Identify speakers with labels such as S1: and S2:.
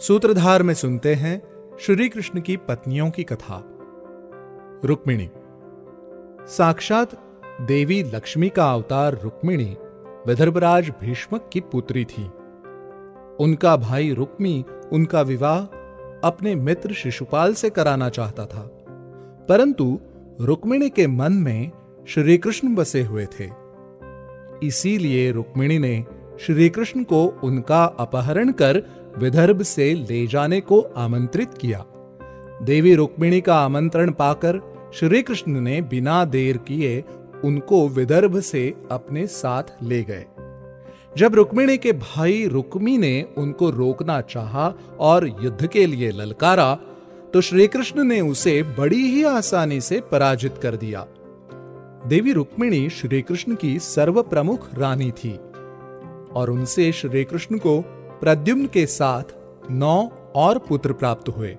S1: सूत्रधार में सुनते हैं श्री कृष्ण की पत्नियों की कथा। रुक्मिणी। साक्षात देवी लक्ष्मी का अवतार रुक्मिणी विदर्भराज भीष्मक की पुत्री थी। उनका भाई रुक्मी उनका विवाह अपने मित्र शिशुपाल से कराना चाहता था। परंतु रुक्मिणी के मन में श्री कृष्ण बसे हुए थे। इसीलिए रुक्मिणी ने श्री कृष्ण को उनका अपहरण कर विदर्भ से ले जाने को आमंत्रित किया। देवी रुक्मिणी का आमंत्रण पाकर श्री कृष्ण ने बिना देर किए उनको विदर्भ से अपने साथ ले गए। जब रुक्मिणी के भाई रुक्मी ने उनको रोकना चाहा और युद्ध के लिए ललकारा तो श्री कृष्ण ने उसे बड़ी ही आसानी से पराजित कर दिया। देवी रुक्मिणी श्री कृष्ण की सर्व प्रमुख रानी थी और उनसे श्री कृष्ण को प्रद्युम्न के साथ नौ और पुत्र प्राप्त हुए।